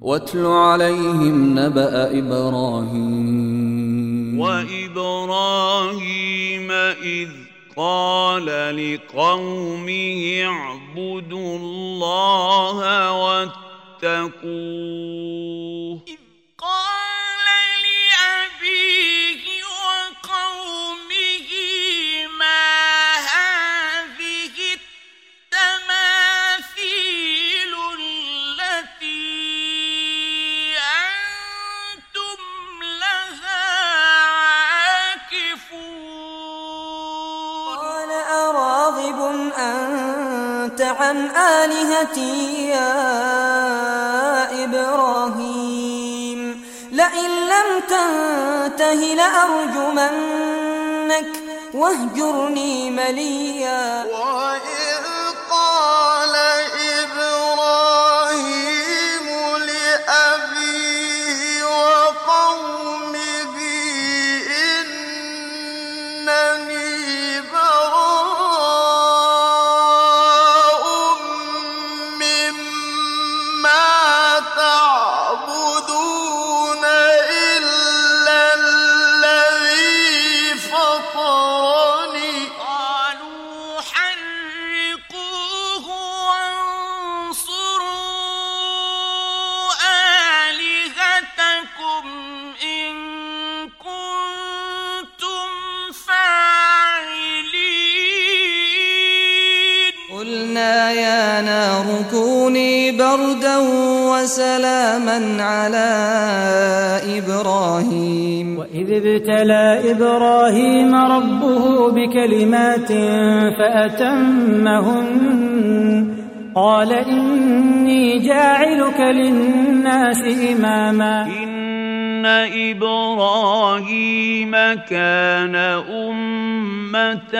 واتل عليهم نبأ إبراهيم. وإبراهيم إذ قال لقومه اعبدوا الله واتقوه. إذ قال أنت عن آلهتي يا إبراهيم. لئن لم تنته لأرجمنك واهجرني مليا. يا نار كوني بردا وسلاما على إبراهيم. وإذ ابتلى إبراهيم ربه بكلمات فأتمهن. قال إني جاعلك للناس إماما. إن إبراهيم كان أمة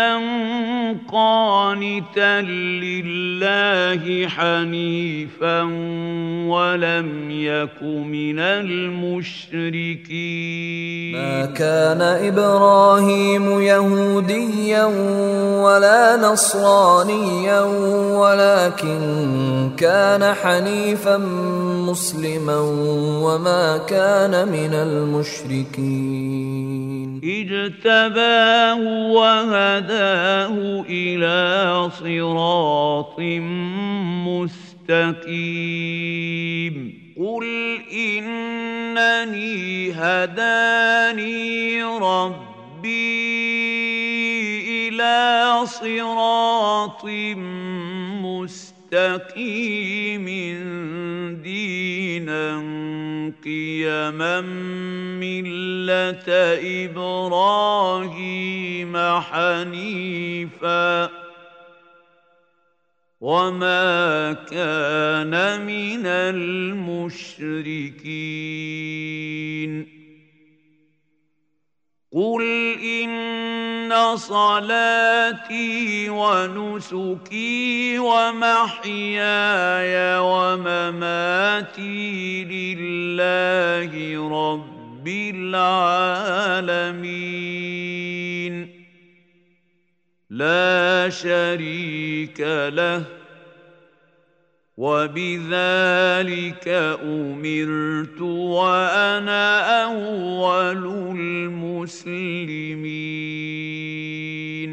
قانتا لله حنيفا ولم يك من المشركين ما كان إبراهيم يهوديا ولا نصرانيا ولكن كان حنيفا مسلما وما كان من المشركين. اجتباه وهداه إلى صراط مستقيم. قل إنني هداني ربي إلى صراط مستقيم. دينا قيما ملة إبراهيم حنيفاً وما كان من المشركين قل ان صلاتي ونسكي ومحياي ومماتي لله رب العالمين. لا شريك له وبذلك امرت وأنا اول المسلمين.